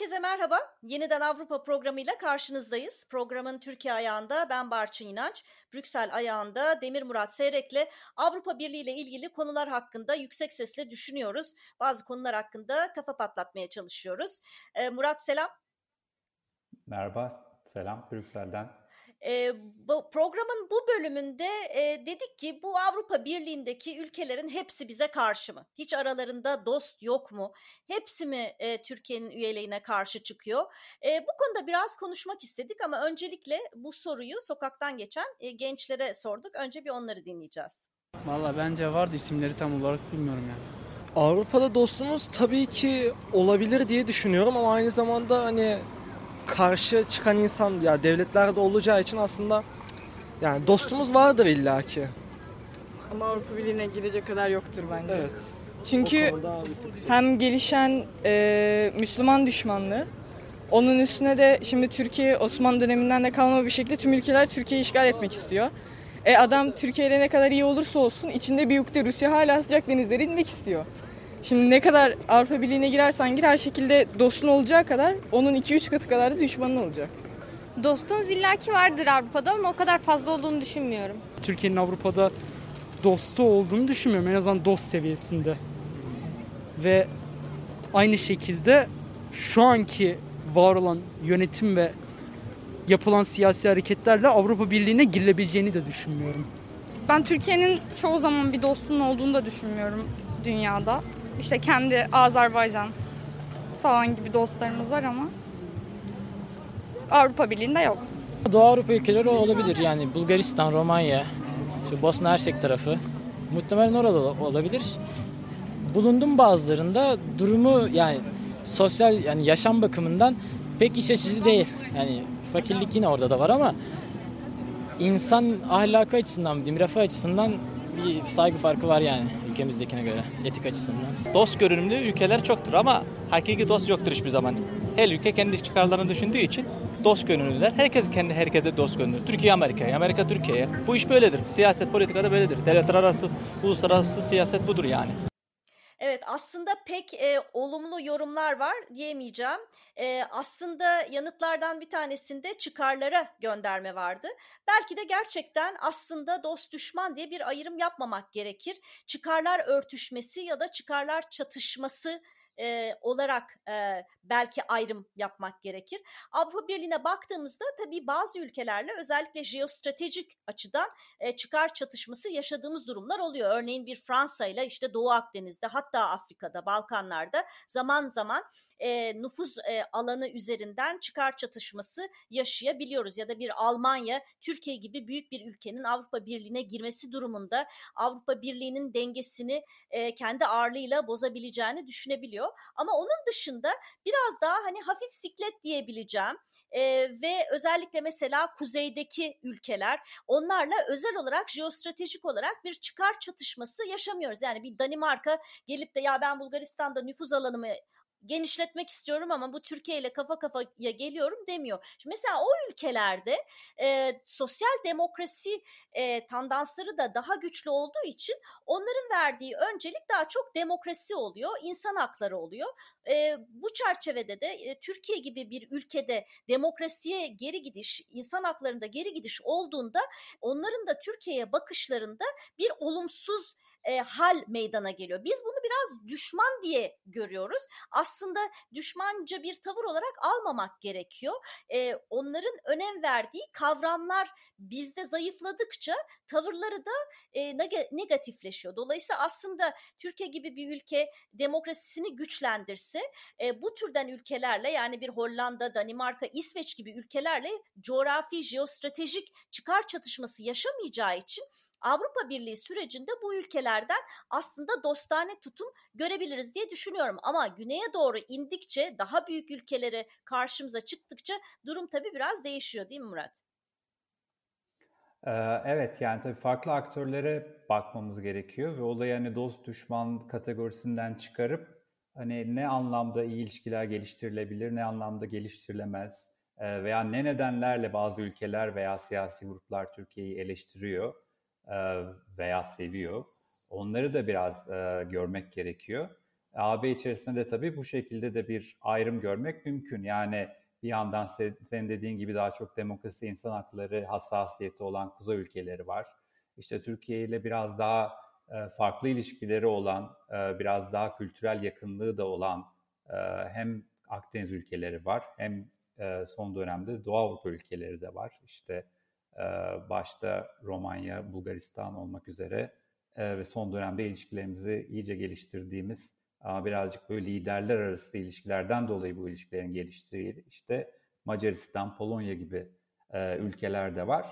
Herkese merhaba. Yeniden Avrupa programıyla karşınızdayız. Programın Türkiye ayağında ben Barçın İnanç, Brüksel ayağında Demir Murat Seyrek'le Avrupa Birliği ile ilgili konular hakkında yüksek sesle düşünüyoruz. Bazı konular hakkında kafa patlatmaya çalışıyoruz. Ee, Murat selam. Merhaba, selam Brüksel'den. E, bu programın bu bölümünde e, dedik ki bu Avrupa Birliği'ndeki ülkelerin hepsi bize karşı mı? Hiç aralarında dost yok mu? Hepsi mi e, Türkiye'nin üyeliğine karşı çıkıyor? E, bu konuda biraz konuşmak istedik ama öncelikle bu soruyu sokaktan geçen e, gençlere sorduk. Önce bir onları dinleyeceğiz. Valla bence vardı isimleri tam olarak bilmiyorum yani. Avrupa'da dostumuz tabii ki olabilir diye düşünüyorum ama aynı zamanda hani karşı çıkan insan ya devletlerde olacağı için aslında yani dostumuz vardır illaki. Ama Avrupa Birliği'ne girecek kadar yoktur bence. Evet. Çünkü hem gelişen e, Müslüman düşmanlığı, onun üstüne de şimdi Türkiye Osmanlı döneminden de kalma bir şekilde tüm ülkeler Türkiye'yi işgal etmek istiyor. E adam Türkiye ile ne kadar iyi olursa olsun içinde bir yukta Rusya hala sıcak denizlere inmek istiyor. Şimdi ne kadar Avrupa Birliği'ne girersen gir her şekilde dostun olacağı kadar onun 2-3 katı kadar da düşmanın olacak. Dostunuz illaki vardır Avrupa'da ama o kadar fazla olduğunu düşünmüyorum. Türkiye'nin Avrupa'da dostu olduğunu düşünmüyorum en azından dost seviyesinde. Ve aynı şekilde şu anki var olan yönetim ve yapılan siyasi hareketlerle Avrupa Birliği'ne girilebileceğini de düşünmüyorum. Ben Türkiye'nin çoğu zaman bir dostunun olduğunu da düşünmüyorum dünyada. İşte kendi Azerbaycan falan gibi dostlarımız var ama Avrupa Birliği'nde yok. Doğu Avrupa ülkeleri olabilir yani Bulgaristan, Romanya, şu Bosna Hersek tarafı muhtemelen orada olabilir. Bulundum bazılarında durumu yani sosyal yani yaşam bakımından pek iç açıcı değil. Yani fakirlik yine orada da var ama insan ahlakı açısından, diyeyim, refah açısından bir saygı farkı var yani ülkemizdekine göre etik açısından. Dost görünümlü ülkeler çoktur ama hakiki dost yoktur hiçbir zaman. Her ülke kendi çıkarlarını düşündüğü için dost gönüllüler. Herkes kendi herkese dost gönüllü. Türkiye Amerika'ya, Amerika Türkiye'ye. Bu iş böyledir. Siyaset politikada böyledir. Devletler arası, uluslararası siyaset budur yani. Evet aslında pek e, olumlu yorumlar var diyemeyeceğim. E, aslında yanıtlardan bir tanesinde çıkarlara gönderme vardı. Belki de gerçekten aslında dost düşman diye bir ayrım yapmamak gerekir. Çıkarlar örtüşmesi ya da çıkarlar çatışması e, olarak e, belki ayrım yapmak gerekir. Avrupa Birliği'ne baktığımızda tabii bazı ülkelerle özellikle jeostratejik açıdan e, çıkar çatışması yaşadığımız durumlar oluyor. Örneğin bir Fransa ile işte Doğu Akdeniz'de hatta Afrika'da, Balkanlar'da zaman zaman e, nüfuz e, alanı üzerinden çıkar çatışması yaşayabiliyoruz. Ya da bir Almanya, Türkiye gibi büyük bir ülkenin Avrupa Birliği'ne girmesi durumunda Avrupa Birliği'nin dengesini e, kendi ağırlığıyla bozabileceğini düşünebiliyor. Ama onun dışında biraz daha hani hafif siklet diyebileceğim e, ve özellikle mesela kuzeydeki ülkeler onlarla özel olarak jeostratejik olarak bir çıkar çatışması yaşamıyoruz. Yani bir Danimarka gelip de ya ben Bulgaristan'da nüfuz alanımı genişletmek istiyorum ama bu Türkiye ile kafa kafaya geliyorum demiyor. Şimdi mesela o ülkelerde e, sosyal demokrasi e, tandansları da daha güçlü olduğu için onların verdiği öncelik daha çok demokrasi oluyor, insan hakları oluyor. E, bu çerçevede de e, Türkiye gibi bir ülkede demokrasiye geri gidiş, insan haklarında geri gidiş olduğunda onların da Türkiye'ye bakışlarında bir olumsuz e, hal meydana geliyor. Biz bunu biraz düşman diye görüyoruz. Aslında düşmanca bir tavır olarak almamak gerekiyor. E, onların önem verdiği kavramlar bizde zayıfladıkça tavırları da e, negatifleşiyor. Dolayısıyla aslında Türkiye gibi bir ülke demokrasisini güçlendirse e, bu türden ülkelerle yani bir Hollanda, Danimarka, İsveç gibi ülkelerle coğrafi, jeostratejik çıkar çatışması yaşamayacağı için Avrupa Birliği sürecinde bu ülkelerden aslında dostane tutum görebiliriz diye düşünüyorum. Ama güneye doğru indikçe daha büyük ülkelere karşımıza çıktıkça durum tabii biraz değişiyor değil mi Murat? Evet yani tabii farklı aktörlere bakmamız gerekiyor ve olayı hani dost düşman kategorisinden çıkarıp hani ne anlamda iyi ilişkiler geliştirilebilir, ne anlamda geliştirilemez veya ne nedenlerle bazı ülkeler veya siyasi gruplar Türkiye'yi eleştiriyor veya seviyor. Onları da biraz görmek gerekiyor. AB içerisinde de tabii bu şekilde de bir ayrım görmek mümkün. Yani bir yandan senin dediğin gibi daha çok demokrasi, insan hakları hassasiyeti olan kuzey ülkeleri var. İşte Türkiye ile biraz daha e, farklı ilişkileri olan, e, biraz daha kültürel yakınlığı da olan e, hem Akdeniz ülkeleri var hem son dönemde Doğu Avrupa ülkeleri de var. İşte başta Romanya, Bulgaristan olmak üzere ve son dönemde ilişkilerimizi iyice geliştirdiğimiz birazcık böyle liderler arası ilişkilerden dolayı bu ilişkilerin geliştiği işte Macaristan, Polonya gibi ülkeler de var.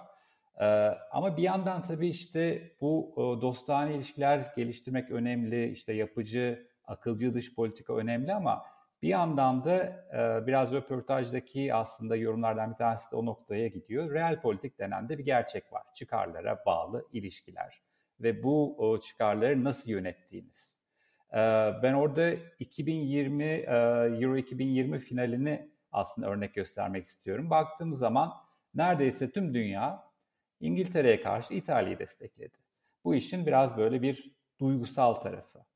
Ee, ama bir yandan tabii işte bu dostane ilişkiler geliştirmek önemli, işte yapıcı, akılcı dış politika önemli ama bir yandan da e, biraz röportajdaki aslında yorumlardan bir tanesi de o noktaya gidiyor. Real politik denen de bir gerçek var. Çıkarlara bağlı ilişkiler ve bu çıkarları nasıl yönettiğiniz. Ee, ben orada 2020 e, Euro 2020 finalini aslında örnek göstermek istiyorum. Baktığımız zaman neredeyse tüm dünya İngiltere'ye karşı İtalya'yı destekledi. Bu işin biraz böyle bir duygusal tarafı.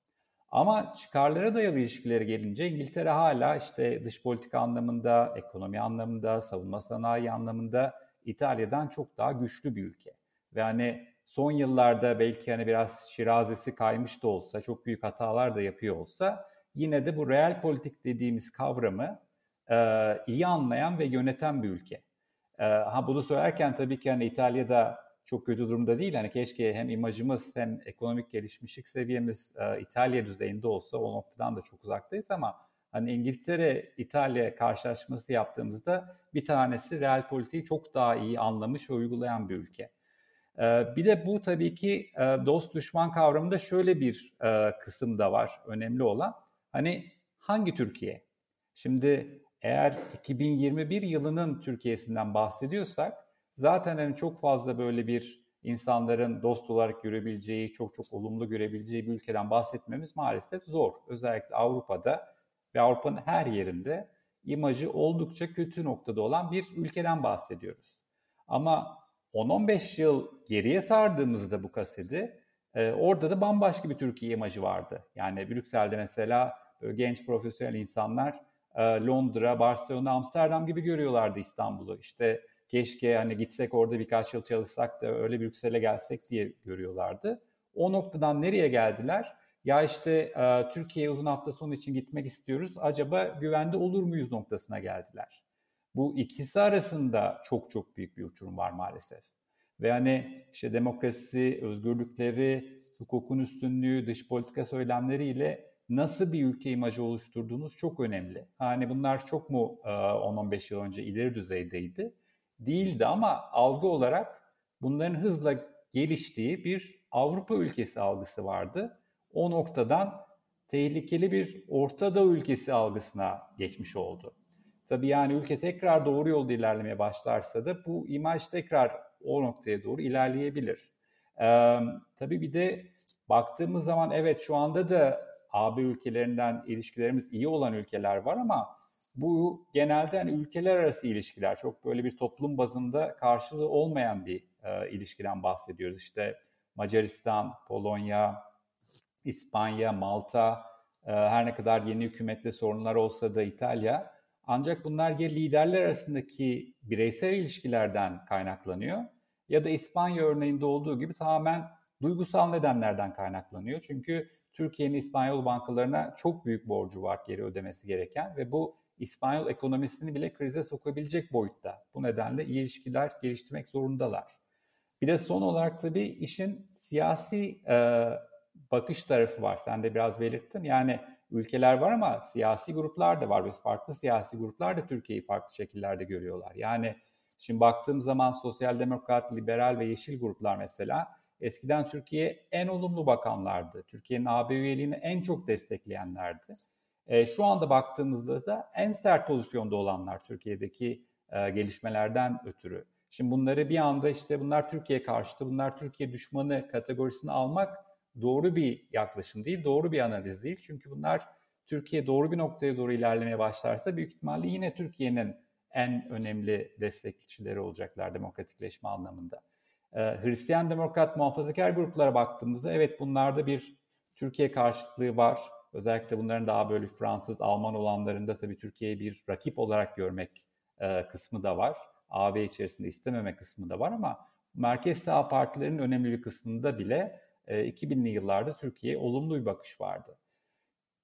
Ama çıkarlara dayalı ilişkileri gelince İngiltere hala işte dış politika anlamında, ekonomi anlamında, savunma sanayi anlamında İtalya'dan çok daha güçlü bir ülke. Ve hani son yıllarda belki hani biraz şirazesi kaymış da olsa, çok büyük hatalar da yapıyor olsa yine de bu real politik dediğimiz kavramı e, iyi anlayan ve yöneten bir ülke. Ee, ha bunu söylerken tabii ki hani İtalya'da çok kötü durumda değil. Hani keşke hem imajımız hem ekonomik gelişmişlik seviyemiz e, İtalya düzeyinde olsa o noktadan da çok uzaktayız ama hani İngiltere İtalya karşılaşması yaptığımızda bir tanesi real politiği çok daha iyi anlamış ve uygulayan bir ülke. Ee, bir de bu tabii ki e, dost düşman kavramında şöyle bir e, kısım da var önemli olan. Hani hangi Türkiye? Şimdi eğer 2021 yılının Türkiye'sinden bahsediyorsak zaten hani çok fazla böyle bir insanların dost olarak görebileceği, çok çok olumlu görebileceği bir ülkeden bahsetmemiz maalesef zor. Özellikle Avrupa'da ve Avrupa'nın her yerinde imajı oldukça kötü noktada olan bir ülkeden bahsediyoruz. Ama 10-15 yıl geriye sardığımızda bu kaseti e, orada da bambaşka bir Türkiye imajı vardı. Yani Brüksel'de mesela genç profesyonel insanlar e, Londra, Barcelona, Amsterdam gibi görüyorlardı İstanbul'u. İşte keşke hani gitsek orada birkaç yıl çalışsak da öyle Brüksel'e gelsek diye görüyorlardı. O noktadan nereye geldiler? Ya işte e, Türkiye'ye uzun hafta sonu için gitmek istiyoruz. Acaba güvende olur muyuz noktasına geldiler. Bu ikisi arasında çok çok büyük bir uçurum var maalesef. Ve hani işte demokrasi, özgürlükleri, hukukun üstünlüğü, dış politika söylemleriyle nasıl bir ülke imajı oluşturduğunuz çok önemli. Hani bunlar çok mu 10-15 e, yıl önce ileri düzeydeydi? Değildi ama algı olarak bunların hızla geliştiği bir Avrupa ülkesi algısı vardı. O noktadan tehlikeli bir Orta Doğu ülkesi algısına geçmiş oldu. Tabii yani ülke tekrar doğru yolda ilerlemeye başlarsa da bu imaj tekrar o noktaya doğru ilerleyebilir. Ee, tabii bir de baktığımız zaman evet şu anda da AB ülkelerinden ilişkilerimiz iyi olan ülkeler var ama bu genelde hani ülkeler arası ilişkiler. Çok böyle bir toplum bazında karşılığı olmayan bir e, ilişkiden bahsediyoruz. İşte Macaristan, Polonya, İspanya, Malta, e, her ne kadar yeni hükümette sorunlar olsa da İtalya. Ancak bunlar ya liderler arasındaki bireysel ilişkilerden kaynaklanıyor ya da İspanya örneğinde olduğu gibi tamamen duygusal nedenlerden kaynaklanıyor. Çünkü Türkiye'nin İspanyol bankalarına çok büyük borcu var geri ödemesi gereken ve bu İspanyol ekonomisini bile krize sokabilecek boyutta. Bu nedenle iyi ilişkiler geliştirmek zorundalar. Bir de son olarak tabii işin siyasi e, bakış tarafı var. Sen de biraz belirttin. Yani ülkeler var ama siyasi gruplar da var ve farklı siyasi gruplar da Türkiye'yi farklı şekillerde görüyorlar. Yani şimdi baktığım zaman sosyal demokrat, liberal ve yeşil gruplar mesela Eskiden Türkiye en olumlu bakanlardı. Türkiye'nin AB üyeliğini en çok destekleyenlerdi. E, şu anda baktığımızda da en sert pozisyonda olanlar Türkiye'deki e, gelişmelerden ötürü. Şimdi bunları bir anda işte bunlar Türkiye karşıtı, bunlar Türkiye düşmanı kategorisini almak doğru bir yaklaşım değil, doğru bir analiz değil. Çünkü bunlar Türkiye doğru bir noktaya doğru ilerlemeye başlarsa büyük ihtimalle yine Türkiye'nin en önemli destekçileri olacaklar demokratikleşme anlamında. Ee, Hristiyan demokrat muhafazakar gruplara baktığımızda evet bunlarda bir Türkiye karşıtlığı var. Özellikle bunların daha böyle Fransız, Alman olanlarında tabii Türkiye'yi bir rakip olarak görmek e, kısmı da var. AB içerisinde istememe kısmı da var ama merkez sağ partilerin önemli bir kısmında bile e, 2000'li yıllarda Türkiye'ye olumlu bir bakış vardı.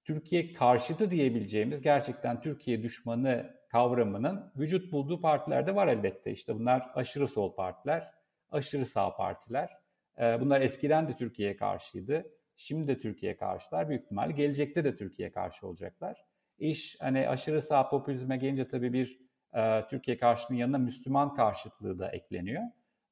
Türkiye karşıtı diyebileceğimiz gerçekten Türkiye düşmanı kavramının vücut bulduğu partilerde var elbette. İşte bunlar aşırı sol partiler, aşırı sağ partiler. Ee, bunlar eskiden de Türkiye'ye karşıydı. Şimdi de Türkiye'ye karşılar. Büyük ihtimalle gelecekte de Türkiye'ye karşı olacaklar. İş hani aşırı sağ popülizme gelince tabii bir e, Türkiye karşılığının yanına Müslüman karşıtlığı da ekleniyor.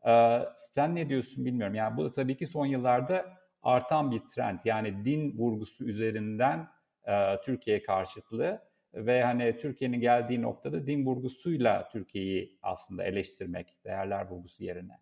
E, sen ne diyorsun bilmiyorum. Yani bu da tabii ki son yıllarda artan bir trend. Yani din vurgusu üzerinden e, Türkiye karşıtlığı ve hani Türkiye'nin geldiği noktada din vurgusuyla Türkiye'yi aslında eleştirmek değerler vurgusu yerine.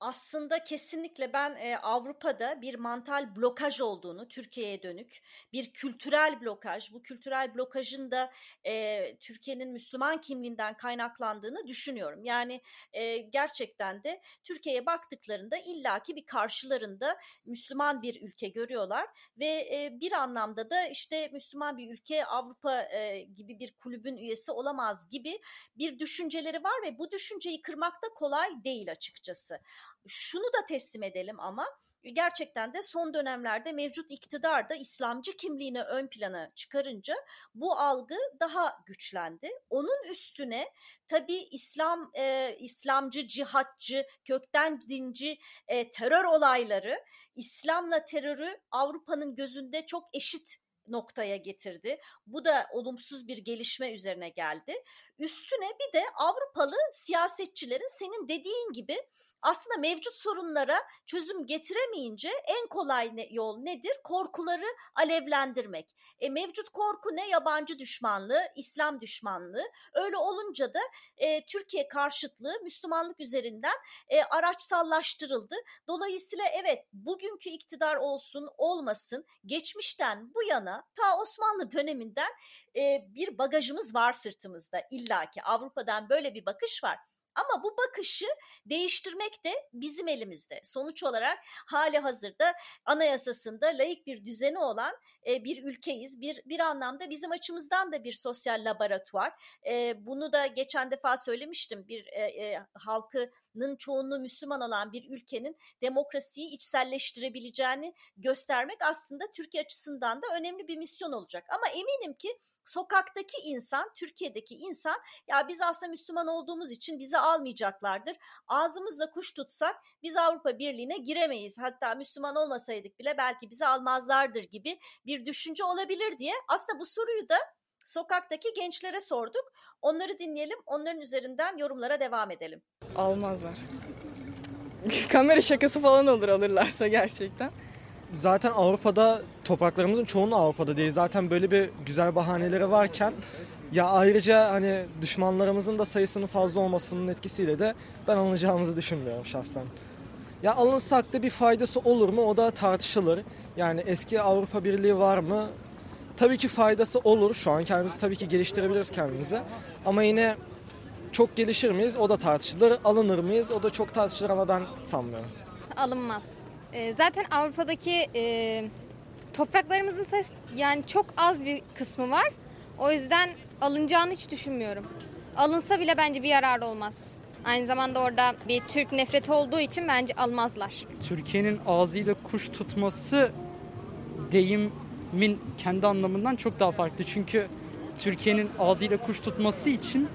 Aslında kesinlikle ben e, Avrupa'da bir mantal blokaj olduğunu Türkiye'ye dönük bir kültürel blokaj bu kültürel blokajın da e, Türkiye'nin Müslüman kimliğinden kaynaklandığını düşünüyorum. Yani e, gerçekten de Türkiye'ye baktıklarında illaki bir karşılarında Müslüman bir ülke görüyorlar ve e, bir anlamda da işte Müslüman bir ülke Avrupa e, gibi bir kulübün üyesi olamaz gibi bir düşünceleri var ve bu düşünceyi kırmak da kolay değil açıkçası şunu da teslim edelim ama gerçekten de son dönemlerde mevcut iktidar da İslamcı kimliğini ön plana çıkarınca bu algı daha güçlendi. Onun üstüne tabii İslam e, İslamcı, cihatçı, kökten dinci e, terör olayları İslam'la terörü Avrupa'nın gözünde çok eşit noktaya getirdi. Bu da olumsuz bir gelişme üzerine geldi. Üstüne bir de Avrupalı siyasetçilerin senin dediğin gibi aslında mevcut sorunlara çözüm getiremeyince en kolay ne, yol nedir? Korkuları alevlendirmek. E, mevcut korku ne? Yabancı düşmanlığı, İslam düşmanlığı. Öyle olunca da e, Türkiye karşıtlığı Müslümanlık üzerinden e, araçsallaştırıldı. Dolayısıyla evet bugünkü iktidar olsun olmasın geçmişten bu yana ta Osmanlı döneminden e, bir bagajımız var sırtımızda illaki Avrupa'dan böyle bir bakış var. Ama bu bakışı değiştirmek de bizim elimizde. Sonuç olarak hali hazırda anayasasında layık bir düzeni olan e, bir ülkeyiz. Bir, bir anlamda bizim açımızdan da bir sosyal laboratuvar. E, bunu da geçen defa söylemiştim. Bir e, e, halkının çoğunluğu Müslüman olan bir ülkenin demokrasiyi içselleştirebileceğini göstermek aslında Türkiye açısından da önemli bir misyon olacak. Ama eminim ki sokaktaki insan, Türkiye'deki insan ya biz aslında Müslüman olduğumuz için bizi almayacaklardır. Ağzımızla kuş tutsak biz Avrupa Birliği'ne giremeyiz. Hatta Müslüman olmasaydık bile belki bizi almazlardır gibi bir düşünce olabilir diye aslında bu soruyu da sokaktaki gençlere sorduk. Onları dinleyelim, onların üzerinden yorumlara devam edelim. Almazlar. Kamera şakası falan olur alırlarsa gerçekten zaten Avrupa'da topraklarımızın çoğunu Avrupa'da değil. Zaten böyle bir güzel bahaneleri varken ya ayrıca hani düşmanlarımızın da sayısının fazla olmasının etkisiyle de ben alınacağımızı düşünmüyorum şahsen. Ya alınsak da bir faydası olur mu o da tartışılır. Yani eski Avrupa Birliği var mı? Tabii ki faydası olur. Şu an kendimizi tabii ki geliştirebiliriz kendimize. Ama yine çok gelişir miyiz? O da tartışılır. Alınır mıyız? O da çok tartışılır ama ben sanmıyorum. Alınmaz. E, zaten Avrupa'daki e, topraklarımızın sayısı yani çok az bir kısmı var. O yüzden alınacağını hiç düşünmüyorum. Alınsa bile bence bir yarar olmaz. Aynı zamanda orada bir Türk nefreti olduğu için bence almazlar. Türkiye'nin ağzıyla kuş tutması deyimin kendi anlamından çok daha farklı. Çünkü Türkiye'nin ağzıyla kuş tutması için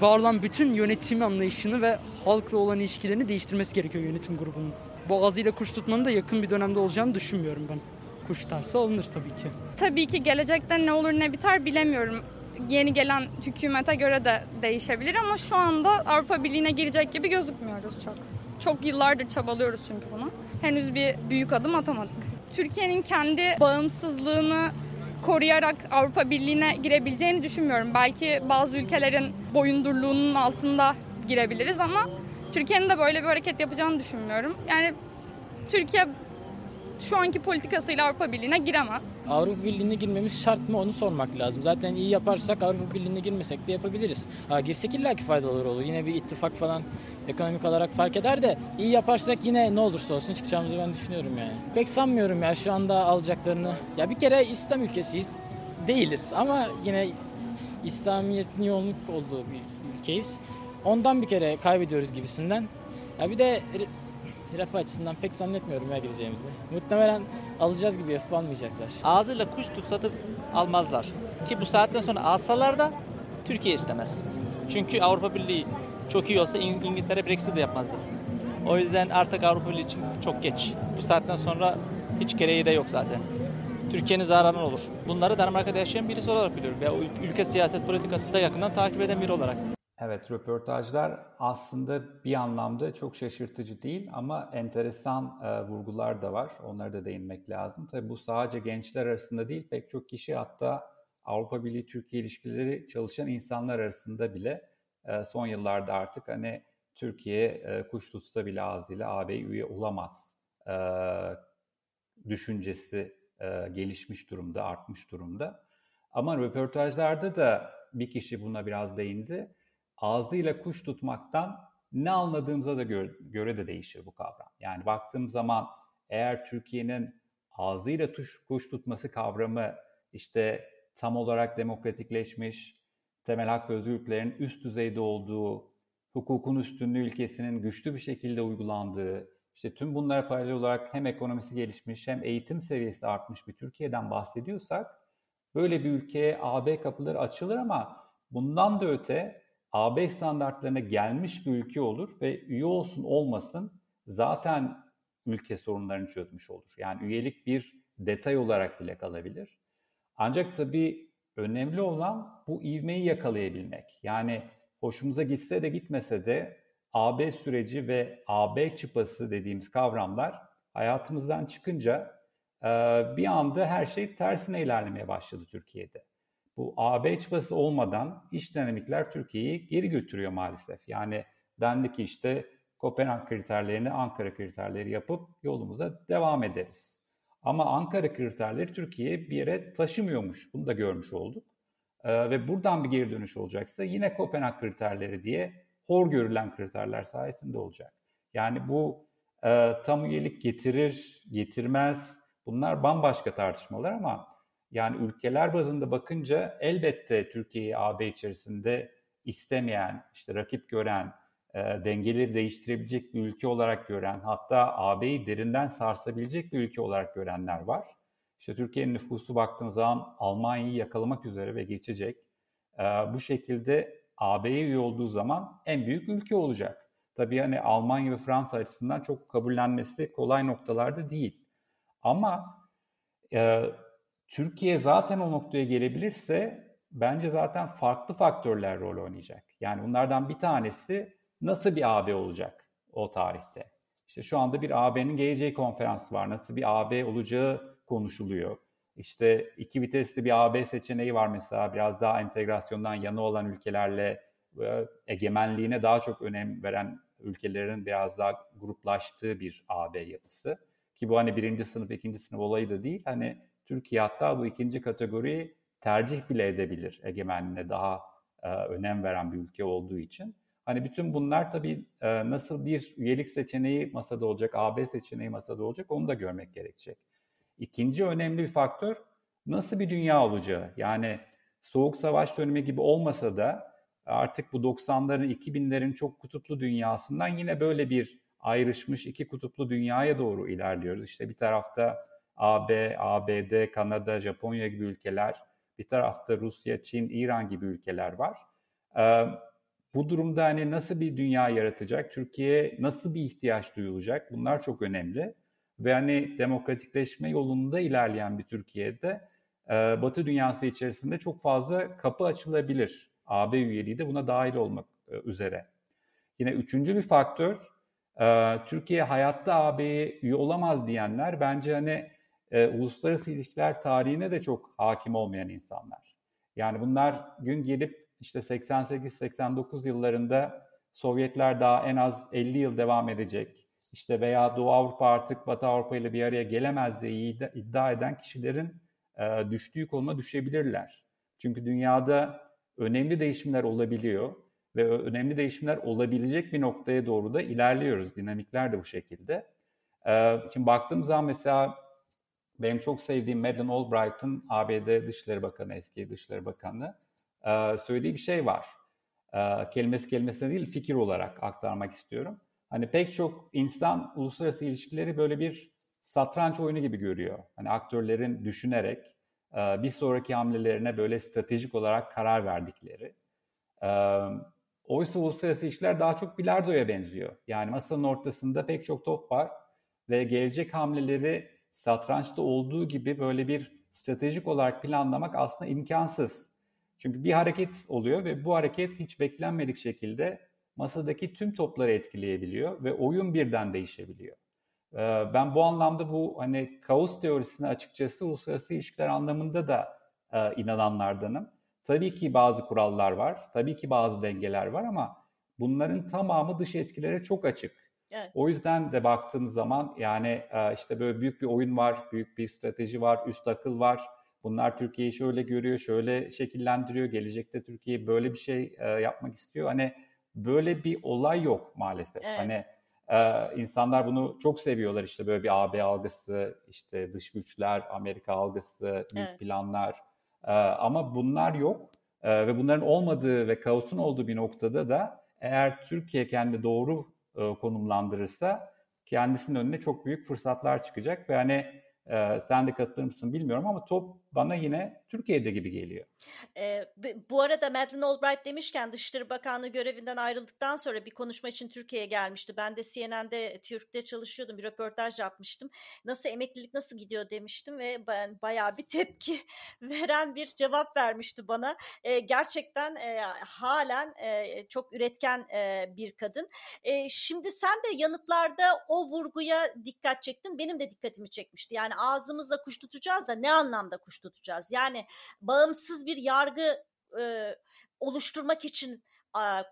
var olan bütün yönetim anlayışını ve halkla olan ilişkilerini değiştirmesi gerekiyor yönetim grubunun boğazıyla kuş tutmanın da yakın bir dönemde olacağını düşünmüyorum ben. Kuş tutarsa alınır tabii ki. Tabii ki gelecekte ne olur ne biter bilemiyorum. Yeni gelen hükümete göre de değişebilir ama şu anda Avrupa Birliği'ne girecek gibi gözükmüyoruz çok. Çok yıllardır çabalıyoruz çünkü bunu. Henüz bir büyük adım atamadık. Türkiye'nin kendi bağımsızlığını koruyarak Avrupa Birliği'ne girebileceğini düşünmüyorum. Belki bazı ülkelerin boyundurluğunun altında girebiliriz ama Türkiye'nin de böyle bir hareket yapacağını düşünmüyorum. Yani Türkiye şu anki politikasıyla Avrupa Birliği'ne giremez. Avrupa Birliği'ne girmemiz şart mı onu sormak lazım. Zaten iyi yaparsak Avrupa Birliği'ne girmesek de yapabiliriz. Ha, girsek illa ki faydaları olur. Yine bir ittifak falan ekonomik olarak fark eder de iyi yaparsak yine ne olursa olsun çıkacağımızı ben düşünüyorum yani. Pek sanmıyorum ya şu anda alacaklarını. Ya bir kere İslam ülkesiyiz. Değiliz ama yine İslamiyet'in yoğunluk olduğu bir ülkeyiz. Ondan bir kere kaybediyoruz gibisinden. Ya bir de refah açısından pek zannetmiyorum ya gideceğimizi. Muhtemelen alacağız gibi yapıp almayacaklar. Ağzıyla kuş tutsatıp almazlar. Ki bu saatten sonra alsalar da Türkiye istemez. Çünkü Avrupa Birliği çok iyi olsa İng- İngiltere Brexit de yapmazdı. O yüzden artık Avrupa Birliği için çok geç. Bu saatten sonra hiç gereği de yok zaten. Türkiye'nin zararına olur. Bunları Danimarka'da yaşayan birisi olarak biliyorum. Ve ülke siyaset politikasını da yakından takip eden biri olarak. Evet, röportajlar aslında bir anlamda çok şaşırtıcı değil ama enteresan e, vurgular da var. Onlara da değinmek lazım. Tabii bu sadece gençler arasında değil, pek çok kişi hatta Avrupa Birliği Türkiye ilişkileri çalışan insanlar arasında bile e, son yıllarda artık hani Türkiye e, kuş tutsa bile ağzıyla AB üye olamaz e, düşüncesi e, gelişmiş durumda, artmış durumda. Ama röportajlarda da bir kişi buna biraz değindi ağzıyla kuş tutmaktan ne anladığımıza da göre, göre de değişir bu kavram. Yani baktığım zaman eğer Türkiye'nin ağzıyla tuş, kuş tutması kavramı işte tam olarak demokratikleşmiş, temel hak ve özgürlüklerin üst düzeyde olduğu, hukukun üstünlüğü ülkesinin güçlü bir şekilde uygulandığı, işte tüm bunlara paralel olarak hem ekonomisi gelişmiş hem eğitim seviyesi artmış bir Türkiye'den bahsediyorsak böyle bir ülkeye AB kapıları açılır ama bundan da öte AB standartlarına gelmiş bir ülke olur ve üye olsun olmasın zaten ülke sorunlarını çözmüş olur. Yani üyelik bir detay olarak bile kalabilir. Ancak tabii önemli olan bu ivmeyi yakalayabilmek. Yani hoşumuza gitse de gitmese de AB süreci ve AB çıpası dediğimiz kavramlar hayatımızdan çıkınca bir anda her şey tersine ilerlemeye başladı Türkiye'de bu AB çıpası olmadan iş dinamikler Türkiye'yi geri götürüyor maalesef. Yani dendi ki işte Kopenhag kriterlerini Ankara kriterleri yapıp yolumuza devam ederiz. Ama Ankara kriterleri Türkiye'ye bir yere taşımıyormuş. Bunu da görmüş olduk. Ee, ve buradan bir geri dönüş olacaksa yine Kopenhag kriterleri diye hor görülen kriterler sayesinde olacak. Yani bu e, tam üyelik getirir, getirmez bunlar bambaşka tartışmalar ama yani ülkeler bazında bakınca elbette Türkiye'yi AB içerisinde istemeyen, işte rakip gören, e, dengeleri değiştirebilecek bir ülke olarak gören, hatta AB'yi derinden sarsabilecek bir ülke olarak görenler var. İşte Türkiye'nin nüfusu baktığımız zaman Almanya'yı yakalamak üzere ve geçecek. E, bu şekilde AB'ye üye olduğu zaman en büyük ülke olacak. Tabii hani Almanya ve Fransa açısından çok kabullenmesi kolay noktalarda değil. Ama e, Türkiye zaten o noktaya gelebilirse bence zaten farklı faktörler rol oynayacak. Yani bunlardan bir tanesi nasıl bir AB olacak o tarihte? İşte şu anda bir AB'nin geleceği konferansı var. Nasıl bir AB olacağı konuşuluyor. İşte iki vitesli bir AB seçeneği var mesela biraz daha entegrasyondan yana olan ülkelerle egemenliğine daha çok önem veren ülkelerin biraz daha gruplaştığı bir AB yapısı. Ki bu hani birinci sınıf, ikinci sınıf olayı da değil. Hani Türkiye hatta bu ikinci kategoriyi tercih bile edebilir egemenliğine daha e, önem veren bir ülke olduğu için. Hani bütün bunlar tabii e, nasıl bir üyelik seçeneği masada olacak, AB seçeneği masada olacak onu da görmek gerekecek. İkinci önemli bir faktör nasıl bir dünya olacağı. Yani soğuk savaş dönemi gibi olmasa da artık bu 90'ların 2000'lerin çok kutuplu dünyasından yine böyle bir ayrışmış iki kutuplu dünyaya doğru ilerliyoruz. İşte bir tarafta AB, ABD, Kanada, Japonya gibi ülkeler, bir tarafta Rusya, Çin, İran gibi ülkeler var. Ee, bu durumda hani nasıl bir dünya yaratacak, Türkiye nasıl bir ihtiyaç duyulacak bunlar çok önemli. Ve hani demokratikleşme yolunda ilerleyen bir Türkiye'de e, Batı dünyası içerisinde çok fazla kapı açılabilir. AB üyeliği de buna dahil olmak e, üzere. Yine üçüncü bir faktör, e, Türkiye hayatta AB'ye üye olamaz diyenler bence hani e, uluslararası ilişkiler tarihine de çok hakim olmayan insanlar. Yani bunlar gün gelip işte 88-89 yıllarında Sovyetler daha en az 50 yıl devam edecek. işte veya Doğu Avrupa artık Batı Avrupa ile bir araya gelemez diye iddia eden kişilerin e, düştüğü konuma düşebilirler. Çünkü dünyada önemli değişimler olabiliyor ve önemli değişimler olabilecek bir noktaya doğru da ilerliyoruz. Dinamikler de bu şekilde. E, şimdi baktığım zaman mesela benim çok sevdiğim Madeleine Albright'ın ABD Dışişleri Bakanı, eski Dışişleri Bakanı e, söylediği bir şey var. E, kelimesi kelimesine değil fikir olarak aktarmak istiyorum. Hani pek çok insan uluslararası ilişkileri böyle bir satranç oyunu gibi görüyor. Hani aktörlerin düşünerek e, bir sonraki hamlelerine böyle stratejik olarak karar verdikleri. E, oysa uluslararası ilişkiler daha çok bilardoya benziyor. Yani masanın ortasında pek çok top var ve gelecek hamleleri satrançta olduğu gibi böyle bir stratejik olarak planlamak aslında imkansız. Çünkü bir hareket oluyor ve bu hareket hiç beklenmedik şekilde masadaki tüm topları etkileyebiliyor ve oyun birden değişebiliyor. Ee, ben bu anlamda bu hani kaos teorisine açıkçası uluslararası ilişkiler anlamında da e, inananlardanım. Tabii ki bazı kurallar var, tabii ki bazı dengeler var ama bunların tamamı dış etkilere çok açık. Evet. O yüzden de baktığınız zaman yani e, işte böyle büyük bir oyun var, büyük bir strateji var, üst akıl var. Bunlar Türkiye'yi şöyle görüyor, şöyle şekillendiriyor. Gelecekte Türkiye böyle bir şey e, yapmak istiyor. Hani böyle bir olay yok maalesef. Evet. Hani ee, insanlar bunu çok seviyorlar işte böyle bir AB algısı, işte dış güçler, Amerika algısı, büyük evet. planlar. Ama bunlar yok ve bunların olmadığı ve kaosun olduğu bir noktada da eğer Türkiye kendi doğru e, konumlandırırsa kendisinin önüne çok büyük fırsatlar çıkacak ve hani ee, sen de katılır mısın bilmiyorum ama top bana yine Türkiye'de gibi geliyor. Ee, bu arada Madeleine Albright demişken Dışişleri Bakanlığı görevinden ayrıldıktan sonra bir konuşma için Türkiye'ye gelmişti. Ben de CNN'de Türk'te çalışıyordum. Bir röportaj yapmıştım. Nasıl emeklilik nasıl gidiyor demiştim ve ben bayağı bir tepki veren bir cevap vermişti bana. Ee, gerçekten e, halen e, çok üretken e, bir kadın. E, şimdi sen de yanıtlarda o vurguya dikkat çektin. Benim de dikkatimi çekmişti. Yani ağzımızla kuş tutacağız da ne anlamda kuş tutacağız? Yani bağımsız bir yargı e, oluşturmak için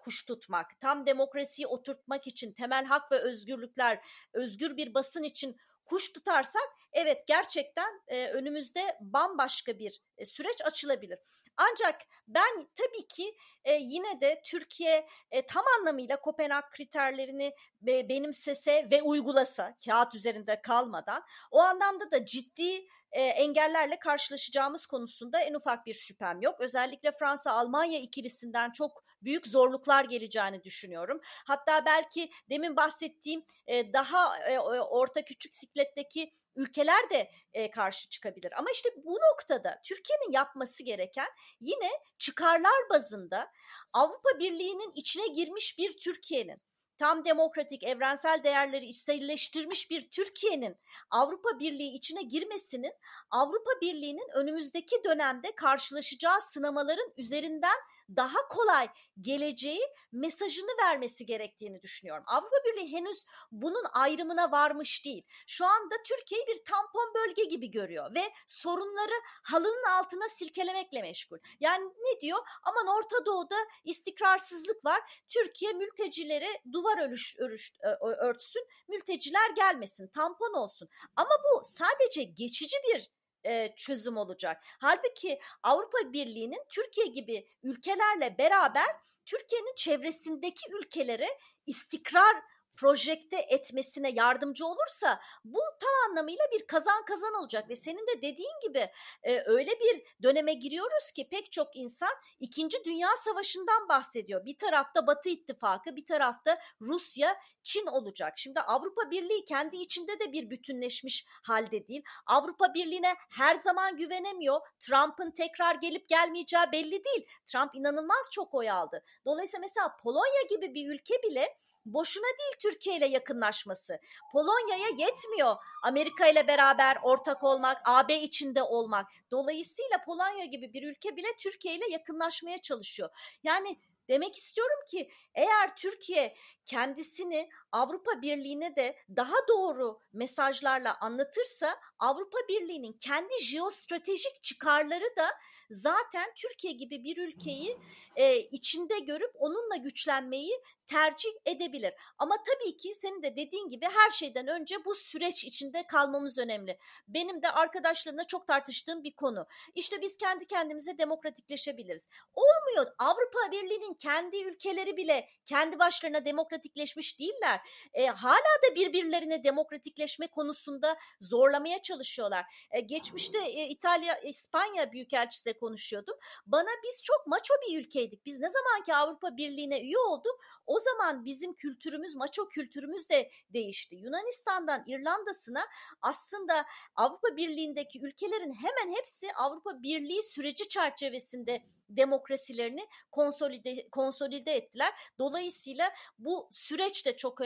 kuş tutmak, tam demokrasiyi oturtmak için, temel hak ve özgürlükler, özgür bir basın için kuş tutarsak evet gerçekten e, önümüzde bambaşka bir e, süreç açılabilir. Ancak ben tabii ki e, yine de Türkiye e, tam anlamıyla Kopenhag kriterlerini e, benimsese ve uygulasa kağıt üzerinde kalmadan o anlamda da ciddi e, engellerle karşılaşacağımız konusunda en ufak bir şüphem yok. Özellikle Fransa-Almanya ikilisinden çok büyük zorluklar geleceğini düşünüyorum. Hatta belki demin bahsettiğim e, daha e, orta küçük sikletteki ülkeler de e, karşı çıkabilir. Ama işte bu noktada Türkiye'nin yapması gereken yine çıkarlar bazında Avrupa Birliği'nin içine girmiş bir Türkiye'nin tam demokratik evrensel değerleri içselleştirmiş bir Türkiye'nin Avrupa Birliği içine girmesinin Avrupa Birliği'nin önümüzdeki dönemde karşılaşacağı sınamaların üzerinden daha kolay geleceği mesajını vermesi gerektiğini düşünüyorum. Avrupa Birliği henüz bunun ayrımına varmış değil. Şu anda Türkiye'yi bir tampon bölge gibi görüyor ve sorunları halının altına silkelemekle meşgul. Yani ne diyor? Aman Orta Doğu'da istikrarsızlık var. Türkiye mültecilere duvar örüş, örüş, örtsün, mülteciler gelmesin, tampon olsun. Ama bu sadece geçici bir e, çözüm olacak. Halbuki Avrupa Birliği'nin Türkiye gibi ülkelerle beraber Türkiye'nin çevresindeki ülkelere istikrar projekte etmesine yardımcı olursa bu tam anlamıyla bir kazan kazan olacak ve senin de dediğin gibi e, öyle bir döneme giriyoruz ki pek çok insan İkinci Dünya Savaşı'ndan bahsediyor. Bir tarafta Batı İttifakı, bir tarafta Rusya, Çin olacak. Şimdi Avrupa Birliği kendi içinde de bir bütünleşmiş halde değil. Avrupa Birliği'ne her zaman güvenemiyor. Trump'ın tekrar gelip gelmeyeceği belli değil. Trump inanılmaz çok oy aldı. Dolayısıyla mesela Polonya gibi bir ülke bile boşuna değil Türkiye ile yakınlaşması. Polonya'ya yetmiyor Amerika ile beraber ortak olmak, AB içinde olmak. Dolayısıyla Polonya gibi bir ülke bile Türkiye ile yakınlaşmaya çalışıyor. Yani Demek istiyorum ki eğer Türkiye kendisini Avrupa Birliği'ne de daha doğru mesajlarla anlatırsa Avrupa Birliği'nin kendi jeostratejik çıkarları da zaten Türkiye gibi bir ülkeyi e, içinde görüp onunla güçlenmeyi tercih edebilir. Ama tabii ki senin de dediğin gibi her şeyden önce bu süreç içinde kalmamız önemli. Benim de arkadaşlarımla çok tartıştığım bir konu. İşte biz kendi kendimize demokratikleşebiliriz. Olmuyor. Avrupa Birliği'nin kendi ülkeleri bile kendi başlarına demokratikleşmiş değiller. E, hala da birbirlerine demokratikleşme konusunda zorlamaya çalışıyorlar. E, geçmişte e, İtalya, İspanya Büyükelçisiyle konuşuyordum. Bana biz çok maço bir ülkeydik. Biz ne zaman ki Avrupa Birliği'ne üye olduk o zaman bizim kültürümüz, maço kültürümüz de değişti. Yunanistan'dan İrlanda'sına aslında Avrupa Birliği'ndeki ülkelerin hemen hepsi Avrupa Birliği süreci çerçevesinde demokrasilerini konsolide, konsolide ettiler. Dolayısıyla bu süreç de çok önemli.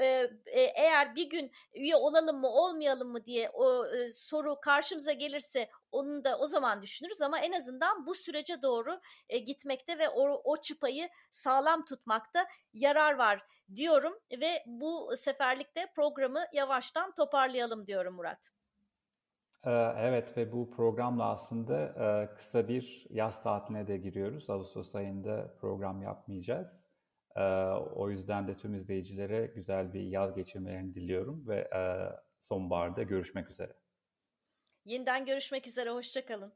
Ee, eğer bir gün üye olalım mı olmayalım mı diye o e, soru karşımıza gelirse onu da o zaman düşünürüz ama en azından bu sürece doğru e, gitmekte ve o, o çıpayı sağlam tutmakta yarar var diyorum ve bu seferlikte programı yavaştan toparlayalım diyorum Murat. Evet ve bu programla aslında kısa bir yaz tatiline de giriyoruz. Ağustos ayında program yapmayacağız. O yüzden de tüm izleyicilere güzel bir yaz geçirmelerini diliyorum ve sonbaharda görüşmek üzere. Yeniden görüşmek üzere, hoşçakalın.